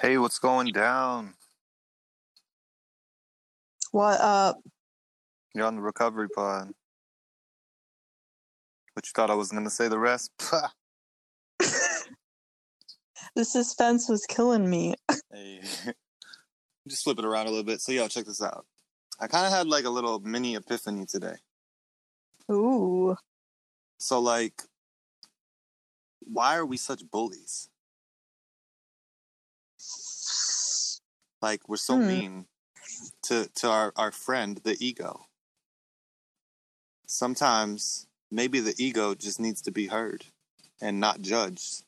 Hey, what's going down? What up? You're on the recovery pod. But you thought I wasn't gonna say the rest? The suspense was killing me. hey. Just flip it around a little bit. So yo, check this out. I kinda had like a little mini epiphany today. Ooh. So like why are we such bullies? Like we're so Hmm. mean to to our, our friend, the ego. Sometimes maybe the ego just needs to be heard and not judged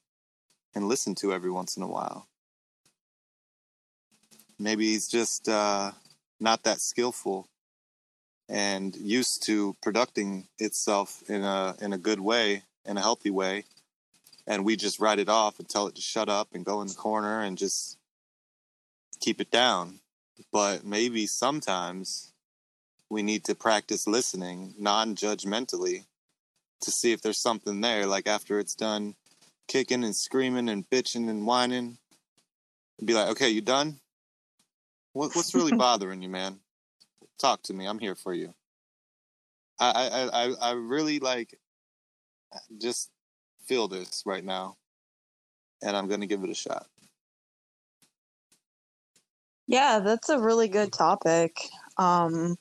and listened to every once in a while. Maybe he's just uh, not that skillful and used to producing itself in a in a good way, in a healthy way, and we just write it off and tell it to shut up and go in the corner and just keep it down. But maybe sometimes we need to practice listening non-judgmentally to see if there's something there. Like after it's done kicking and screaming and bitching and whining, be like, "Okay, you done? What, what's really bothering you, man? Talk to me. I'm here for you." I I I, I really like just feel this right now, and I'm gonna give it a shot. Yeah, that's a really good topic. Um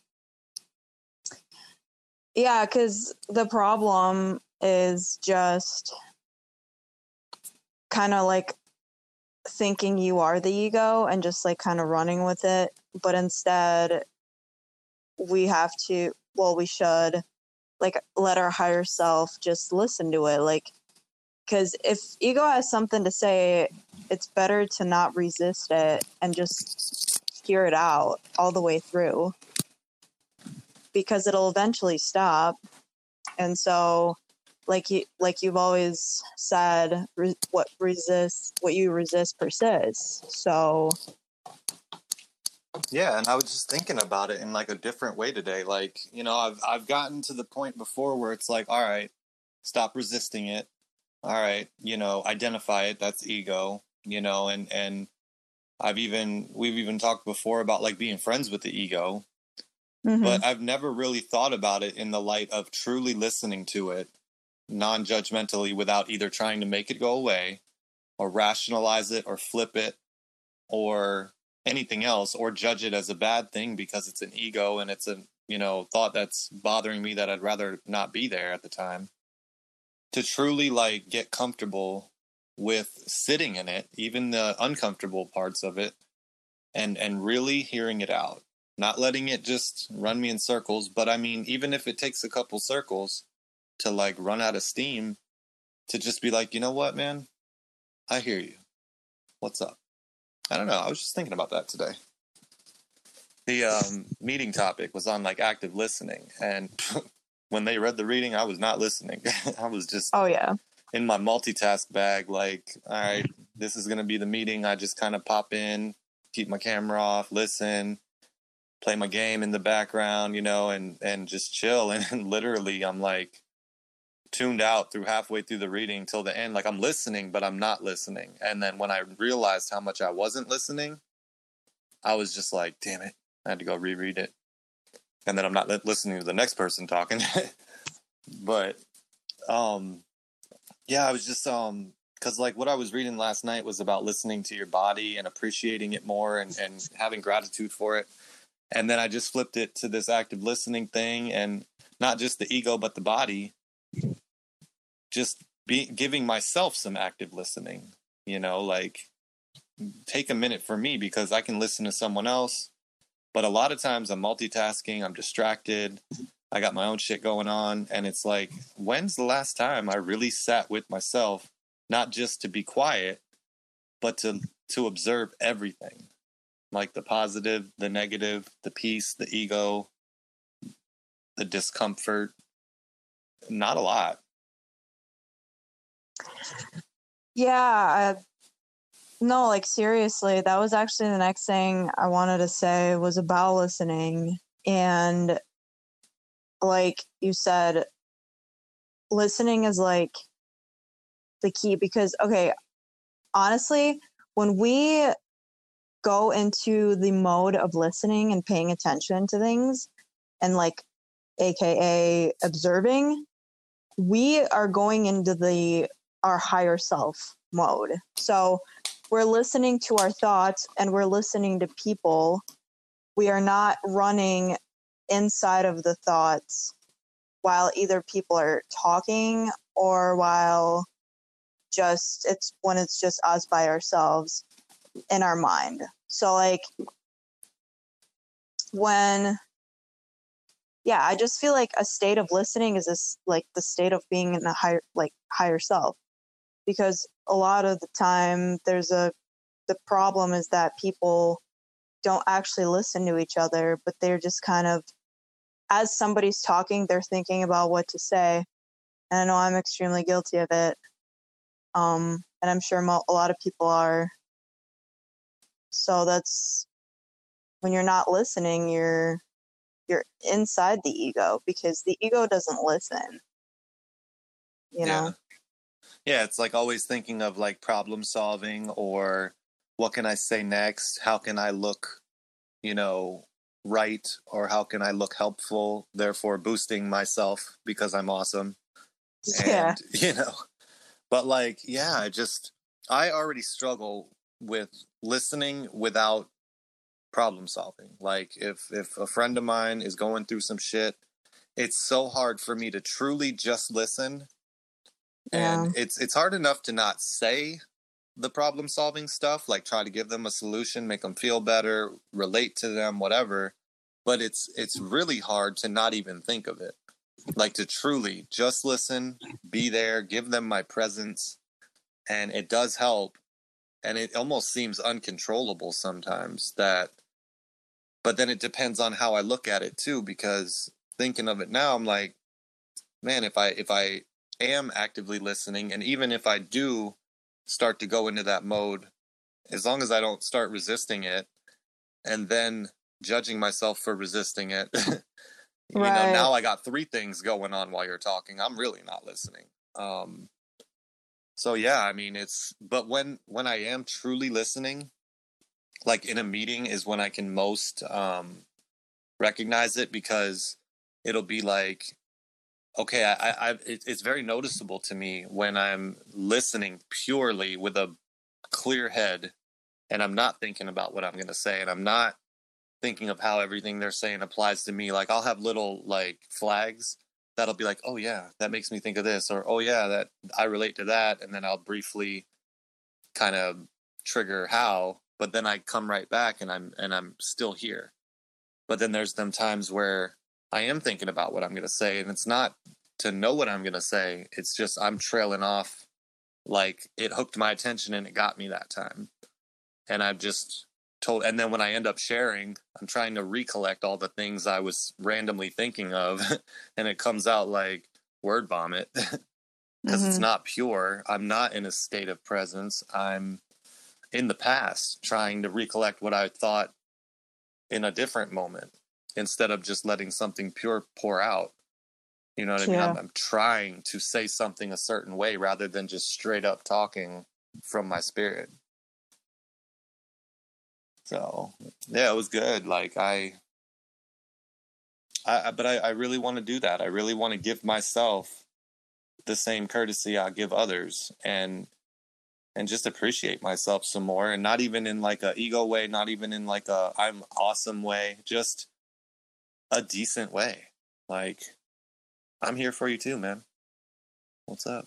Yeah, cuz the problem is just kind of like thinking you are the ego and just like kind of running with it, but instead we have to well we should like let our higher self just listen to it like because if ego has something to say it's better to not resist it and just hear it out all the way through because it'll eventually stop and so like you like you've always said re- what resists what you resist persists so Yeah, and I was just thinking about it in like a different way today. Like, you know, I've I've gotten to the point before where it's like, all right, stop resisting it. All right, you know, identify it. That's ego, you know, and and I've even we've even talked before about like being friends with the ego, mhm. but I've never really thought about it in the light of truly listening to it non-judgmentally without either trying to make it go away or rationalize it or flip it or anything else or judge it as a bad thing because it's an ego and it's a you know thought that's bothering me that I'd rather not be there at the time to truly like get comfortable with sitting in it even the uncomfortable parts of it and and really hearing it out. Not letting it just run me in circles but i mean even if it takes a couple circles to like run out of steam to just be like you know what man? I hear you. What's up? I don't know. I was just thinking about that today. The um, meeting topic was on like active listening and when they read the reading i was not listening. I was just oh yeah in my multitask bag like all right this is going to be the meeting. I just kind of pop in keep my camera off listen play my game in the background you know and and just chill. And, literally i'm like tuned out through halfway through the reading till the end. Like i'm listening but i'm not listening. And then when i realized how much i wasn't listening i was just like damn it i had to go reread it. And then i'm not li- listening to the next person talking. But um yeah i was just um because like what i was reading last night was about listening to your body and appreciating it more and and having gratitude for it. And then i just flipped it to this active listening thing and not just the ego but the body. Just be giving myself some active listening you know like take a minute for me because i can listen to someone else. But a lot of times i'm multitasking i'm distracted i got my own shit going on and it's like when's the last time i really sat with myself not just to be quiet but to to observe everything? Like the positive the negative the peace the ego the discomfort. Not a lot. Yeah, I, no, like seriously, that was actually the next thing I wanted to say was about listening. And like you said, listening is like the key because, okay, honestly, when we go into the mode of listening and paying attention to things and like aka observing we are going into the our higher self mode. So we're listening to our thoughts and we're listening to people. We are not running inside of the thoughts while either people are talking or while just it's when it's just us by ourselves in our mind. So like when yeah, I just feel like a state of listening is this like the state of being in a higher like higher self. Because a lot of the time there's a the problem is that people don't actually listen to each other, but they're just kind of as somebody's talking, they're thinking about what to say. And I know I'm extremely guilty of it. Um, and I'm sure mo- a lot of people are. So that's when you're not listening, you're you're inside the ego because the ego doesn't listen. You know. Yeah. Yeah, it's like always thinking of like problem solving or what can I say next? How can I look, you know, right or how can I look helpful, therefore boosting myself because I'm awesome. Yeah. And, you know, but like, yeah, I just, I already struggle with listening without problem solving. Like if, if a friend of mine is going through some shit, it's so hard for me to truly just listen. Yeah. And it's, it's hard enough to not say the problem solving stuff, like try to give them a solution, make them feel better, relate to them, whatever. But it's it's really hard to not even think of it. Like to truly just listen, be there, give them my presence. And it does help. And it almost seems uncontrollable sometimes that but then it depends on how I look at it too, because thinking of it now, I'm like, man, if I if I am actively listening and even if I do start to go into that mode as long as I don't start resisting it and then judging myself for resisting it. you Right. know, now I got three things going on while you're talking. I'm really not listening. Um so yeah, I mean it's but when when I am truly listening, like in a meeting is when I can most um recognize it because it'll be like okay i i it, it's very noticeable to me when i'm listening purely with a clear head and i'm not thinking about what i'm going to say and i'm not thinking of how everything they're saying applies to me. Like i'll have little like flags that'll be like oh yeah that makes me think of this or oh yeah that i relate to that and then i'll briefly kind of trigger how but then i come right back and i'm and i'm still here. But then there's them times where I am thinking about what I'm going to say, and it's not to know what I'm going to say. It's just I'm trailing off, like it hooked my attention and it got me that time, and I've just told. And then when I end up sharing, I'm trying to recollect all the things I was randomly thinking of, and it comes out like word vomit because it's Mhm. not pure. I'm not in a state of presence. I'm in the past trying to recollect what I thought in a different moment instead of just letting something pure pour out. You know what I mean? I'm, I'm trying to say something a certain way rather than just straight up talking from my spirit. So yeah, it was good. Like I, I I- but I, I really want to do that. I really want to give myself the same courtesy I give others, and and just appreciate myself some more, and not even in like a ego way, not even in like a I'm awesome way, just a decent way. Like I'm here for you too, man. What's up?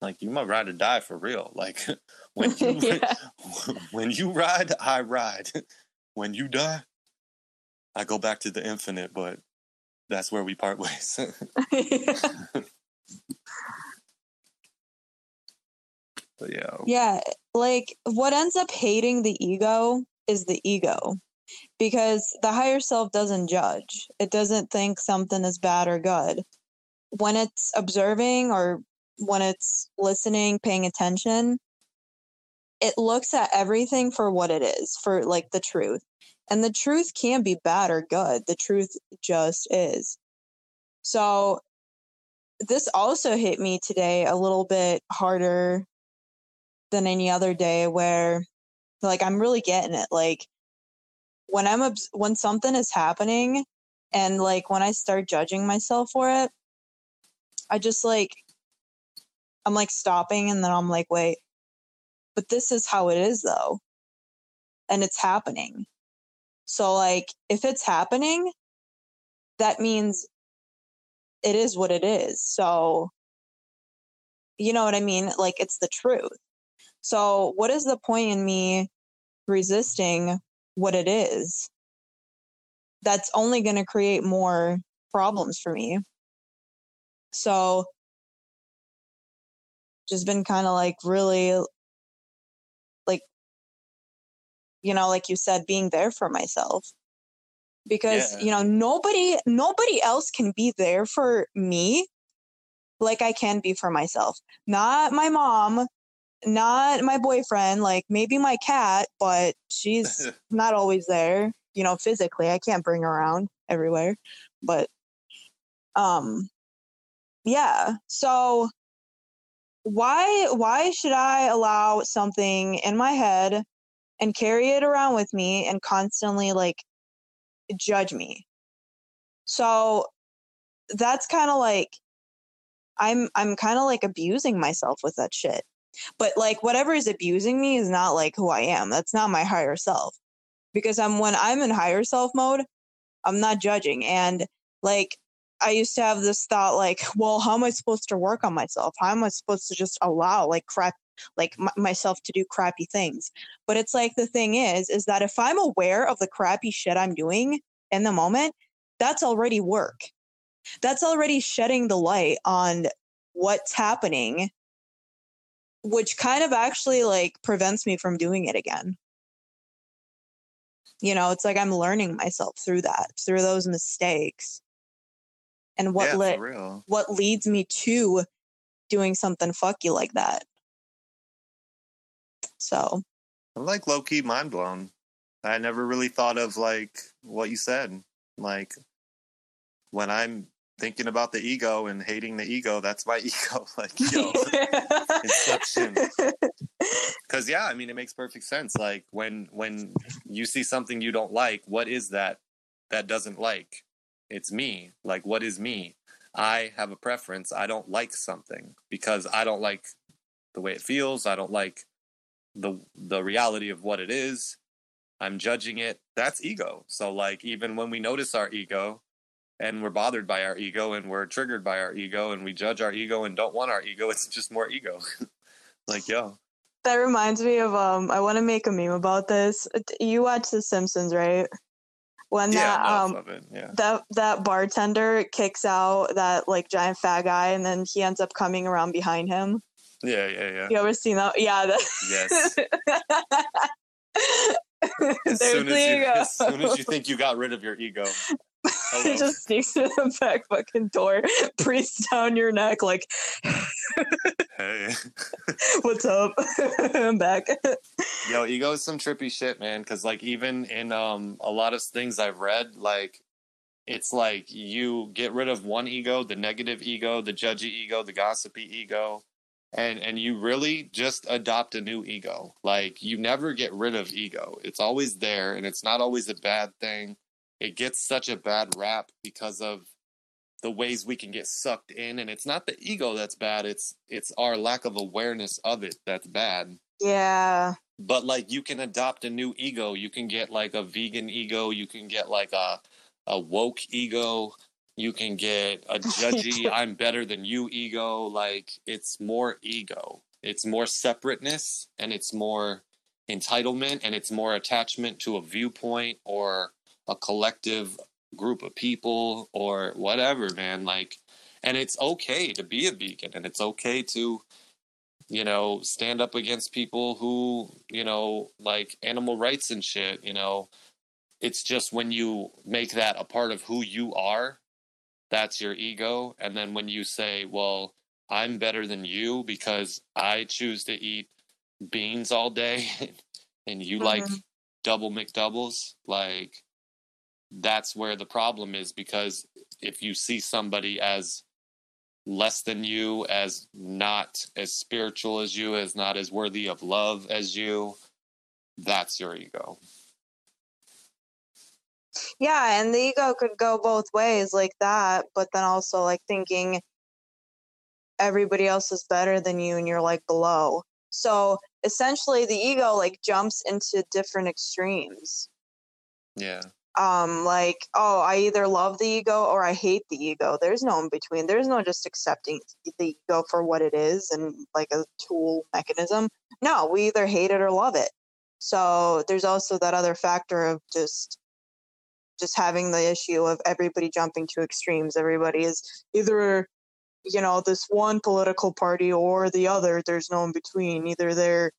Like you might ride or die for real. Like when you Yeah. when you ride, I ride. When you die, I go back to the infinite, but that's where we part ways. but yeah. yeah, like what ends up hating the ego is the ego because the higher self doesn't judge. It doesn't think something is bad or good. When it's observing or when it's listening, paying attention, it looks at everything for what it is, for like the truth. And the truth can be bad or good. The truth just is. So this also hit me today a little bit harder than any other day where Like I'm really getting it. Like when I'm when something is happening and like when I start judging myself for it, I just like I'm like stopping and then I'm like, wait, but this is how it is though. And it's happening. So like if it's happening, that means it is what it is. So you know what I mean? Like it's the truth. So what is the point in me resisting what it is? That's only going to create more problems for me. So just been kind of like really like you know like you said being there for myself because Yeah. you know nobody nobody else can be there for me like I can be for myself. Not my mom, not my boyfriend, like maybe my cat, but she's not always there, you know, physically. I can't bring her around everywhere. But um yeah. So why why should I allow something in my head and carry it around with me and constantly like judge me? So that's kind of like I'm I'm kind of like abusing myself with that shit. But like whatever is abusing me is not like who I am. That's not my higher self. Because I'm when I'm in higher self mode, I'm not judging and like I used to have this thought like, well, how am I supposed to work on myself? How am I supposed to just allow like crap like m- myself to do crappy things? But it's like the thing is is that if I'm aware of the crappy shit I'm doing in the moment, that's already work that's already shedding the light on what's happening which kind of actually like prevents me from doing it again. You know it's like i'm learning myself through that through those mistakes. And what yeah, lit what leads me to doing something fucky like that. So. I'm like low key mind blown. I never really thought of like what you said. Like when I'm thinking about the ego and hating the ego, that's my ego. Like, yo, Inception. because yeah, I mean, it makes perfect sense. Like when when you see something you don't like, what is that that doesn't like? It's me. Like, what is me? I have a preference. I don't like something because I don't like the way it feels. I don't like the the reality of what it is. I'm judging it. That's ego. So like even when we notice our ego and we're bothered by our ego and we're triggered by our ego and we judge our ego and don't want our ego, it's just more ego. like yo. that reminds me of um i want to make a meme about this you watch the simpsons right when Yeah, that um. Yeah. that that bartender kicks out that like giant fat guy and then he ends up coming around behind him Yeah, yeah, yeah. you ever seen that yeah that Yes. As soon as, you, as soon as you think you got rid of your ego. he Hello. just sneaks through the back fucking door, breathes down your neck, like, Hey. "What's up? I'm back." Yo, ego is some trippy shit, man. Because like even in um a lot of things I've read, like it's like you get rid of one ego, the negative ego, the judgy ego, the gossipy ego, and and you really just adopt a new ego. Like you never get rid of ego. It's always there, and it's not always a bad thing. It gets such a bad rap because of the ways we can get sucked in, and it's not the ego that's bad. It's it's our lack of awareness of it that's bad. Yeah, but like you can adopt a new ego. You can get like a vegan ego you can get like a a woke ego you can get a judgy i'm better than you ego. Like it's more ego. It's more separateness and it's more entitlement and it's more attachment to a viewpoint or a collective group of people or whatever man like and it's okay to be a vegan and it's okay to you know, stand up against people who, you know, like animal rights and shit, you know. It's just when you make that a part of who you are, that's your ego. And then when you say, well, I'm better than you because I choose to eat beans all day and you like Mhm. double McDoubles, like that's where the problem is because if you see somebody as less than you, as not as spiritual as you, as not as worthy of love as you, that's your ego. Yeah, and the ego could go both ways like that, but then also like thinking everybody else is better than you and you're like below. So essentially the ego like jumps into different extremes. Yeah. Um like oh, I either love the ego or I hate the ego. There's no in between. There's no just accepting the ego for what it is and like a tool mechanism. No, we either hate it or love it. So there's also that other factor of just just having the issue of everybody jumping to extremes. Everybody is either, you know, this one political party or the other. There's no in between. Either they're,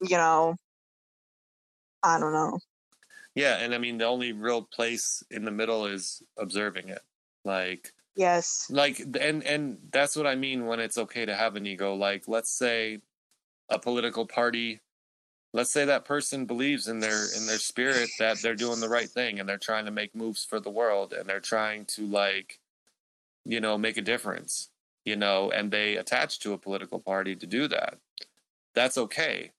you know, I don't know. Yeah, and I mean the only real place in the middle is observing it. Like yes. Like and and that's what I mean when it's okay to have an ego. Like let's say a political party let's say that person believes in their in their spirit that they're doing the right thing and they're trying to make moves for the world and they're trying to like you know make a difference you know and they attach to a political party to do that that's okay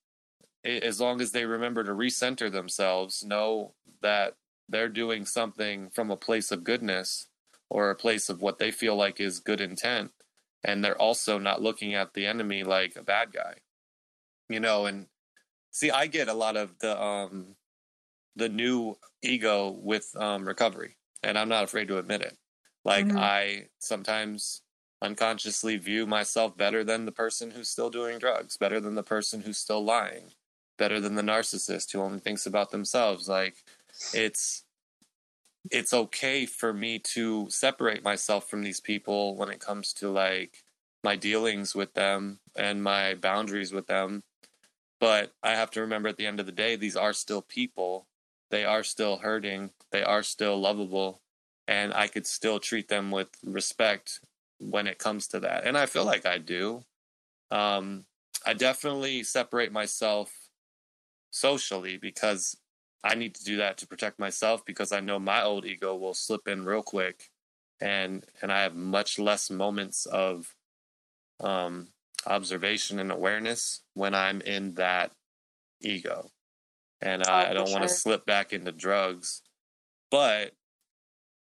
as long as they remember to recenter themselves know that they're doing something from a place of goodness or a place of what they feel like is good intent and they're also not looking at the enemy like a bad guy you know and See, I get a lot of the um the new ego with um recovery, and I'm not afraid to admit it. Like mm-hmm. I sometimes unconsciously view myself better than the person who's still doing drugs, better than the person who's still lying, better than the narcissist who only thinks about themselves. Like it's it's okay for me to separate myself from these people when it comes to like my dealings with them and my boundaries with them but I have to remember at the end of the day, these are still people. They are still hurting. They are still lovable. And I could still treat them with respect when it comes to that. And I feel like I do. Um, I definitely separate myself socially because I need to do that to protect myself because I know my old ego will slip in real quick and and I have much less moments of um observation and awareness when I'm in that ego. And oh, I, I don't sure. want to slip back into drugs. But,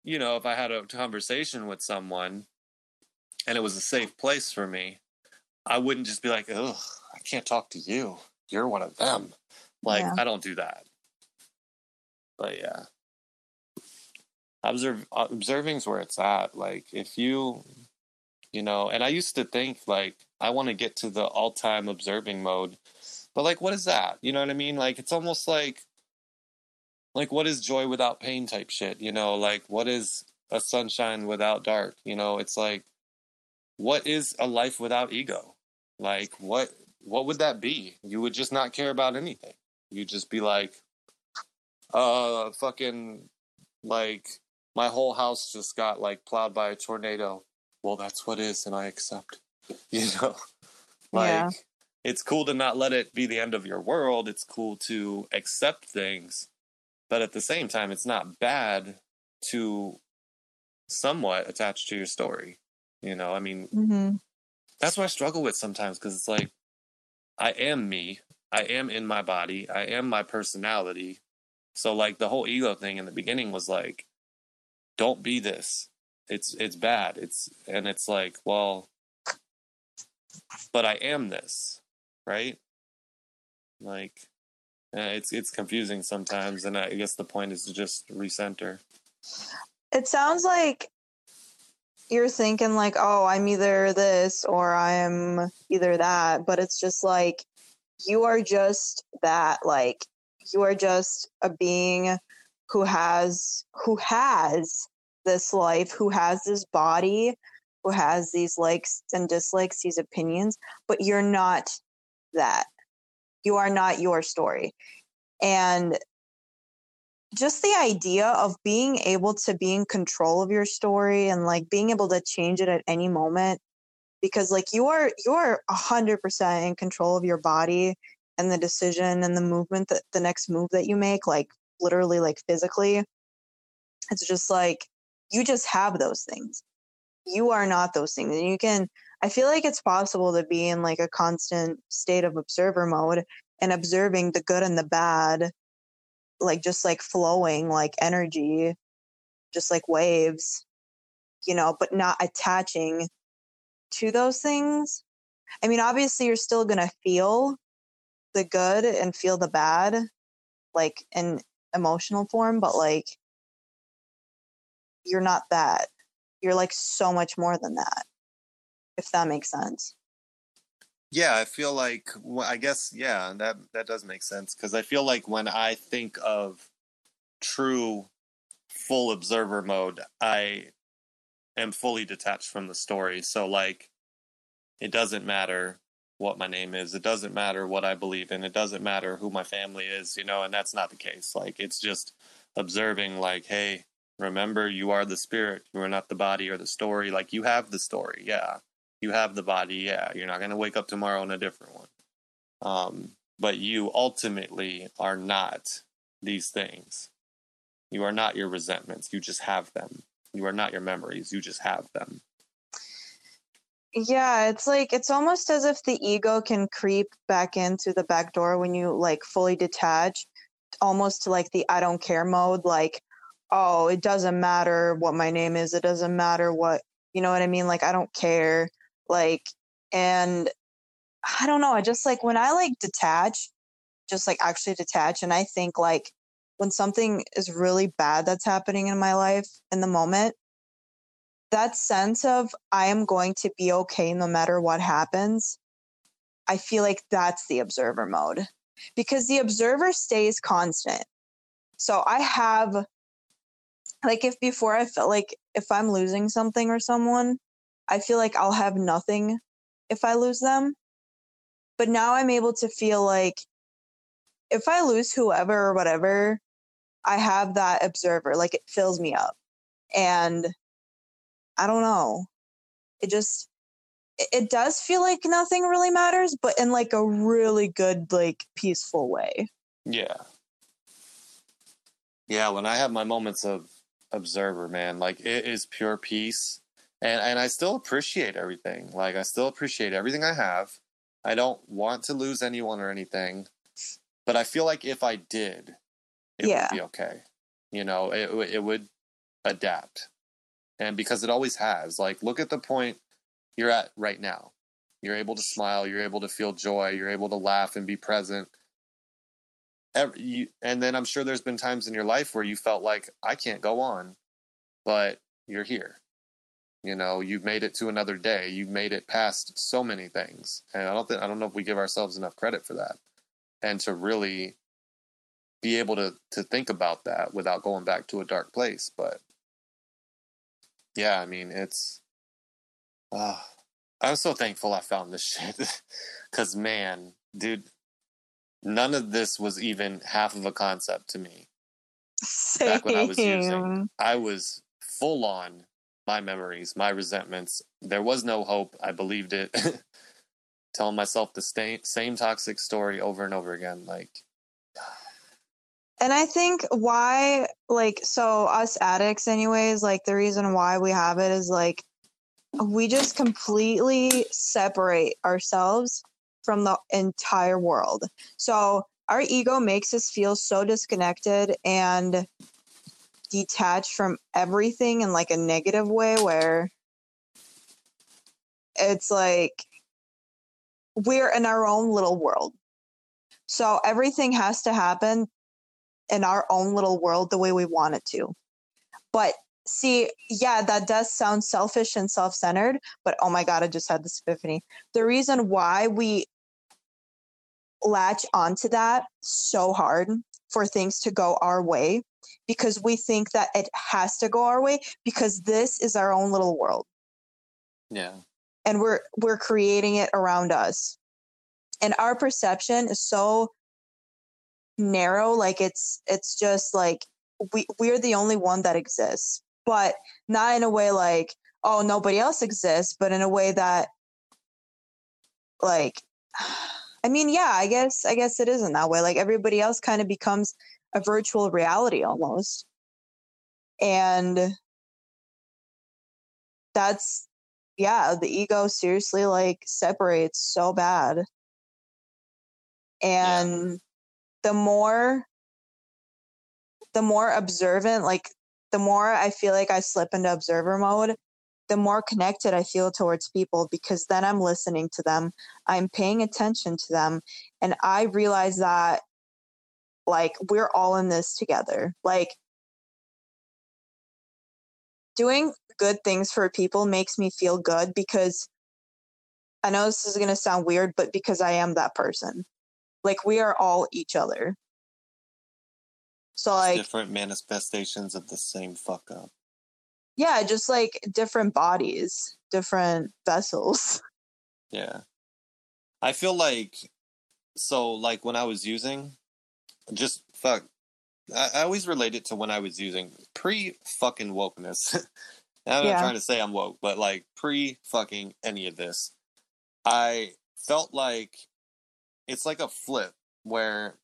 you know, if I had a conversation with someone and it was a safe place for me, I wouldn't just be like, ugh, I can't talk to you. You're one of them. Like, yeah. I don't do that. But yeah. Observe observing is where it's at. Like if you you know, and I used to think like I want to get to the all time observing mode. But like what is that? You know what I mean? Like it's almost like like what is joy without pain type shit, you know, like what is a sunshine without dark? You know, it's like what is a life without ego? Like what what would that be? You would just not care about anything. You'd just be like, uh fucking like my whole house just got like plowed by a tornado. Well, that's what is, and I accept. you know like yeah. it's cool to not let it be the end of your world it's cool to accept things but at the same time it's not bad to somewhat attach to your story you know i mean mm-hmm. that's what i struggle with sometimes because it's like i am me i am in my body i am my personality so like the whole ego thing in the beginning was like don't be this it's it's bad it's and it's like well but I am this, right? Like, it's it's confusing sometimes, and I guess the point is to just recenter. It sounds like you're thinking like, oh, I'm either this or I'm either that, but it's just like you are just that. Like you are just a being who has who has this life, who has this body, who has these likes and dislikes, these opinions, but you're not that. You are not your story. And just the idea of being able to be in control of your story and like being able to change it at any moment because like you are you are 100% in control of your body and the decision and the movement that the next move that you make like literally like physically. It's just like you just have those things. You are not those things and you can i feel like it's possible to be in like a constant state of observer mode and observing the good and the bad, like just like flowing like energy, just like waves, you know, but not attaching to those things. I mean, obviously, you're still going to feel the good and feel the bad, like in emotional form, but like you're not that. You're like so much more than that, if that makes sense. Yeah, I feel like I guess yeah, that that does make sense because I feel like when I think of true full observer mode, I am fully detached from the story. So like it doesn't matter what my name is. It doesn't matter what I believe in. It doesn't matter who my family is, you know, and that's not the case. Like it's just observing like, hey, remember you are the spirit. You are not the body or the story. Like you have the story. Yeah you have the body. Yeah, you're not going to wake up tomorrow in a different one. Um, but you ultimately are not these things. You are not your resentments. You just have them. You are not your memories. You just have them. Yeah, it's like it's almost as if the ego can creep back into the back door when you like fully detach, almost to like the I don't care mode. Like, oh, it doesn't matter what my name is. It doesn't matter what, you know what I mean? Like, I don't care like and i don't know i just like when i like detach just like actually detach and i think like when something is really bad that's happening in my life in the moment that sense of i am going to be okay no matter what happens i feel like that's the observer mode because the observer stays constant so i have like if before i felt like if i'm losing something or someone I feel like I'll have nothing if I lose them. But now I'm able to feel like if I lose whoever or whatever, I have that observer. Like it fills me up. And I don't know. It just, it does feel like nothing really matters, but in like a really good, like peaceful way. Yeah. Yeah. When I have my moments of observer, man, like it is pure peace and and I still appreciate everything. Like I still appreciate everything I have. I don't want to lose anyone or anything, but I feel like if I did, it yeah. would be okay. You know, it it would adapt, and because it always has. Like, look at the point you're at right now. You're able to smile. You're able to feel joy. You're able to laugh and be present. Every, you, and then I'm sure there's been times in your life where you felt like I can't go on, but you're here you know, you've made it to another day. You've made it past so many things, and I don't think I don't know if we give ourselves enough credit for that, and to really be able to to think about that without going back to a dark place. But yeah, I mean, it's. Uh, I'm so thankful I found this shit, because man, dude, none of this was even half of a concept to me. Same. Back when I was using, I was full on my memories, my resentments. There was no hope. I believed it. Telling myself the same, same toxic story over and over again. Like, and I think why, like, so us addicts, anyways, like, the reason why we have it is like, we just completely separate ourselves from the entire world. So, our ego makes us feel so disconnected and detached from everything in like a negative way where it's like we're in our own little world. So everything has to happen in our own little world the way we want it to. But see, yeah, that does sound selfish and self centered, but oh my God, I just had this epiphany. The reason why we latch onto that so hard for things to go our way because we think that it has to go our way because this is our own little world. Yeah. And we're we're creating it around us. And our perception is so narrow like it's it's just like we we're the only one that exists. But not in a way like oh nobody else exists, but in a way that like I mean, yeah, I guess I guess it isn't that way. Like everybody else kind of becomes a virtual reality almost. And that's yeah, the ego seriously like separates so bad. and the more the more observant like the more i feel like i slip into observer mode the more connected i feel towards people because then i'm listening to them i'm paying attention to them and i realize that like we're all in this together like doing good things for people makes me feel good because I know this is going to sound weird, but because I am that person. Like we are all each other. So like different manifestations of the same fuck up. Yeah, just like different bodies, different vessels. Yeah. I feel like so like when I was using just fuck I, I always relate it to when I was using pre fucking wokeness. I'm yeah. not trying to say I'm woke, but like pre fucking any of this. I felt like it's like a flip where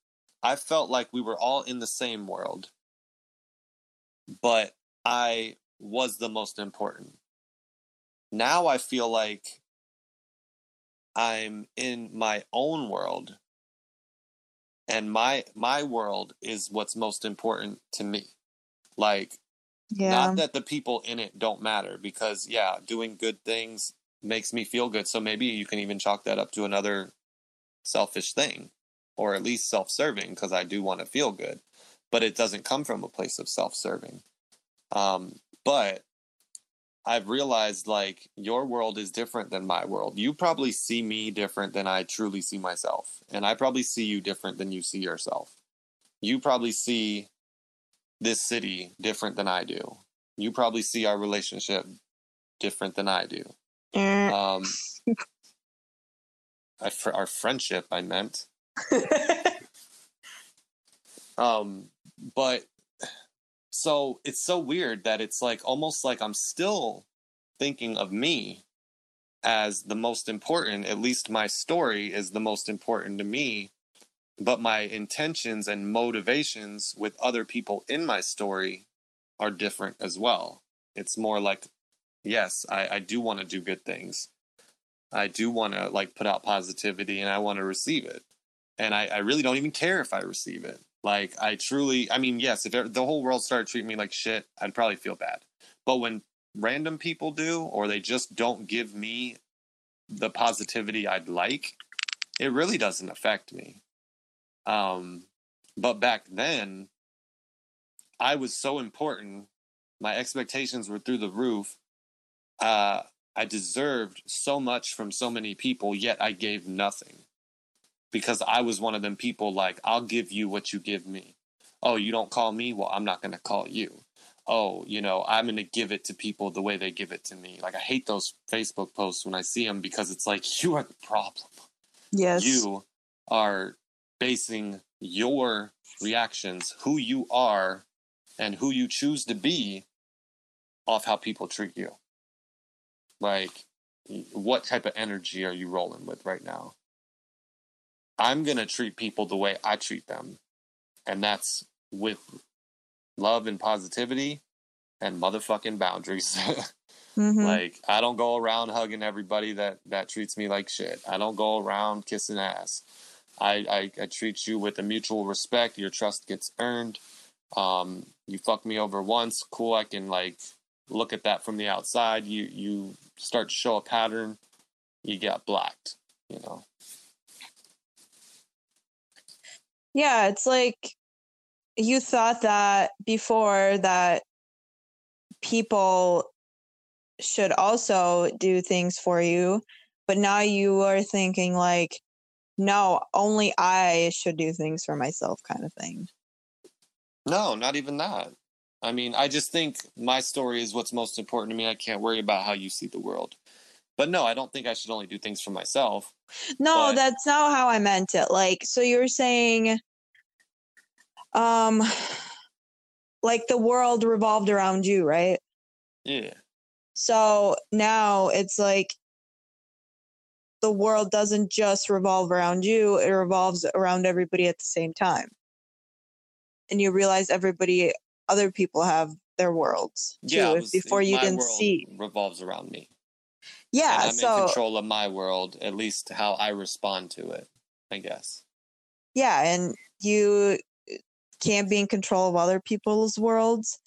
I felt like we were all in the same world, but I was the most important. Now I feel like I'm in my own world and my my world is what's most important to me. Like yeah. not that the people in it don't matter because yeah, doing good things makes me feel good. So maybe you can even chalk that up to another selfish thing or at least self-serving because I do want to feel good. But it doesn't come from a place of self-serving. Um, but I've realized like your world is different than my world. You probably see me different than I truly see myself. And I probably see you different than you see yourself. You probably see this city different than I do. You probably see our relationship different than I do. Um, I, our friendship, I meant. um, but so it's so weird that it's like almost like I'm still thinking of me as the most important. At least my story is the most important to me. But my intentions and motivations with other people in my story are different as well. It's more like yes, I, I do want to do good things. I do want to like put out positivity and I want to receive it. And I, I really don't even care if I receive it. Like I truly, I mean, yes, if the whole world started treating me like shit, I'd probably feel bad. But when random people do, or they just don't give me the positivity I'd like, it really doesn't affect me. Um, but back then, I was so important. My expectations were through the roof uh, I deserved so much from so many people, yet I gave nothing because I was one of them people like, I'll give you what you give me. Oh, you don't call me? Well, I'm not going to call you. Oh, you know, I'm going to give it to people the way they give it to me. Like, I hate those Facebook posts when I see them because it's like, you are the problem. Yes. You are basing your reactions, who you are, and who you choose to be off how people treat you. Like, what type of energy are you rolling with right now? I'm going to treat people the way I treat them. And that's with love and positivity and motherfucking boundaries. mm-hmm. Like, I don't go around hugging everybody that, that treats me like shit. I don't go around kissing ass. I, I, I treat you with a mutual respect. Your trust gets earned. Um, you fuck me over once, cool. I can like look at that from the outside. You you start to show a pattern, you get blacked, you know. Yeah, it's like you thought that before that people should also do things for you, but now you are thinking like no, only I should do things for myself kind of thing. No, not even that. I mean, I just think my story is what's most important to me. I can't worry about how you see the world. But no, I don't think I should only do things for myself. No, but... that's not how I meant it. Like, so you're saying, um, like the world revolved around you, right? Yeah. So now it's like the world doesn't just revolve around you, it revolves around everybody at the same time. And you realize everybody other people have their worlds too, yeah, was, before you can see revolves around me. Yeah, and I'm so, in control of my world, at least how I respond to it. I guess. yeah, and you uh, can't be in control of other people's worlds.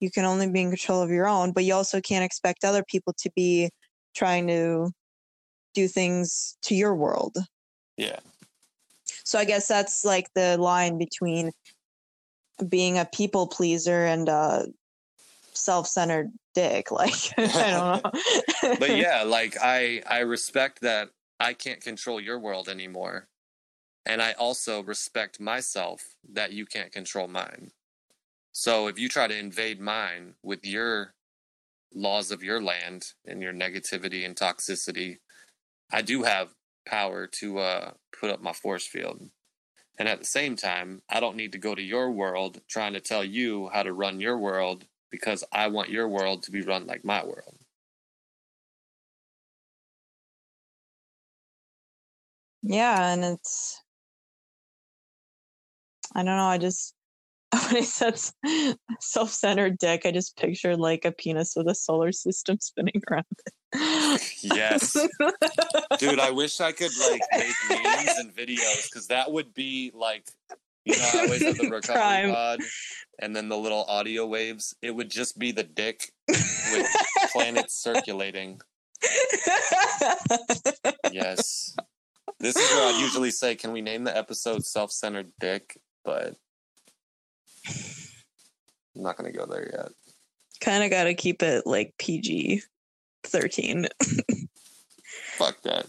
You can only be in control of your own, but you also can't expect other people to be trying to do things to your world. Yeah. So I guess that's like the line between being a people pleaser and a self-centered dick. Like I don't know. but yeah, like I I respect that I can't control your world anymore. And I also respect myself that you can't control mine. So if you try to invade mine with your laws of your land and your negativity and toxicity, I do have power to uh, put up my force field. And at the same time, I don't need to go to your world trying to tell you how to run your world because I want your world to be run like my world. Yeah, and it's I don't know, I just when I said self-centered dick, I just pictured like a penis with a solar system spinning around it. Yes. Dude, I wish I could like make memes and videos because that would be like you know, I always have the recovery Prime. pod and then the little audio waves. It would just be the dick with planets circulating. yes. This is where I usually say, can we name the episode Self Centered Dick? But I'm not going to go there yet. Kind of got to keep it like PG 13. Fuck that.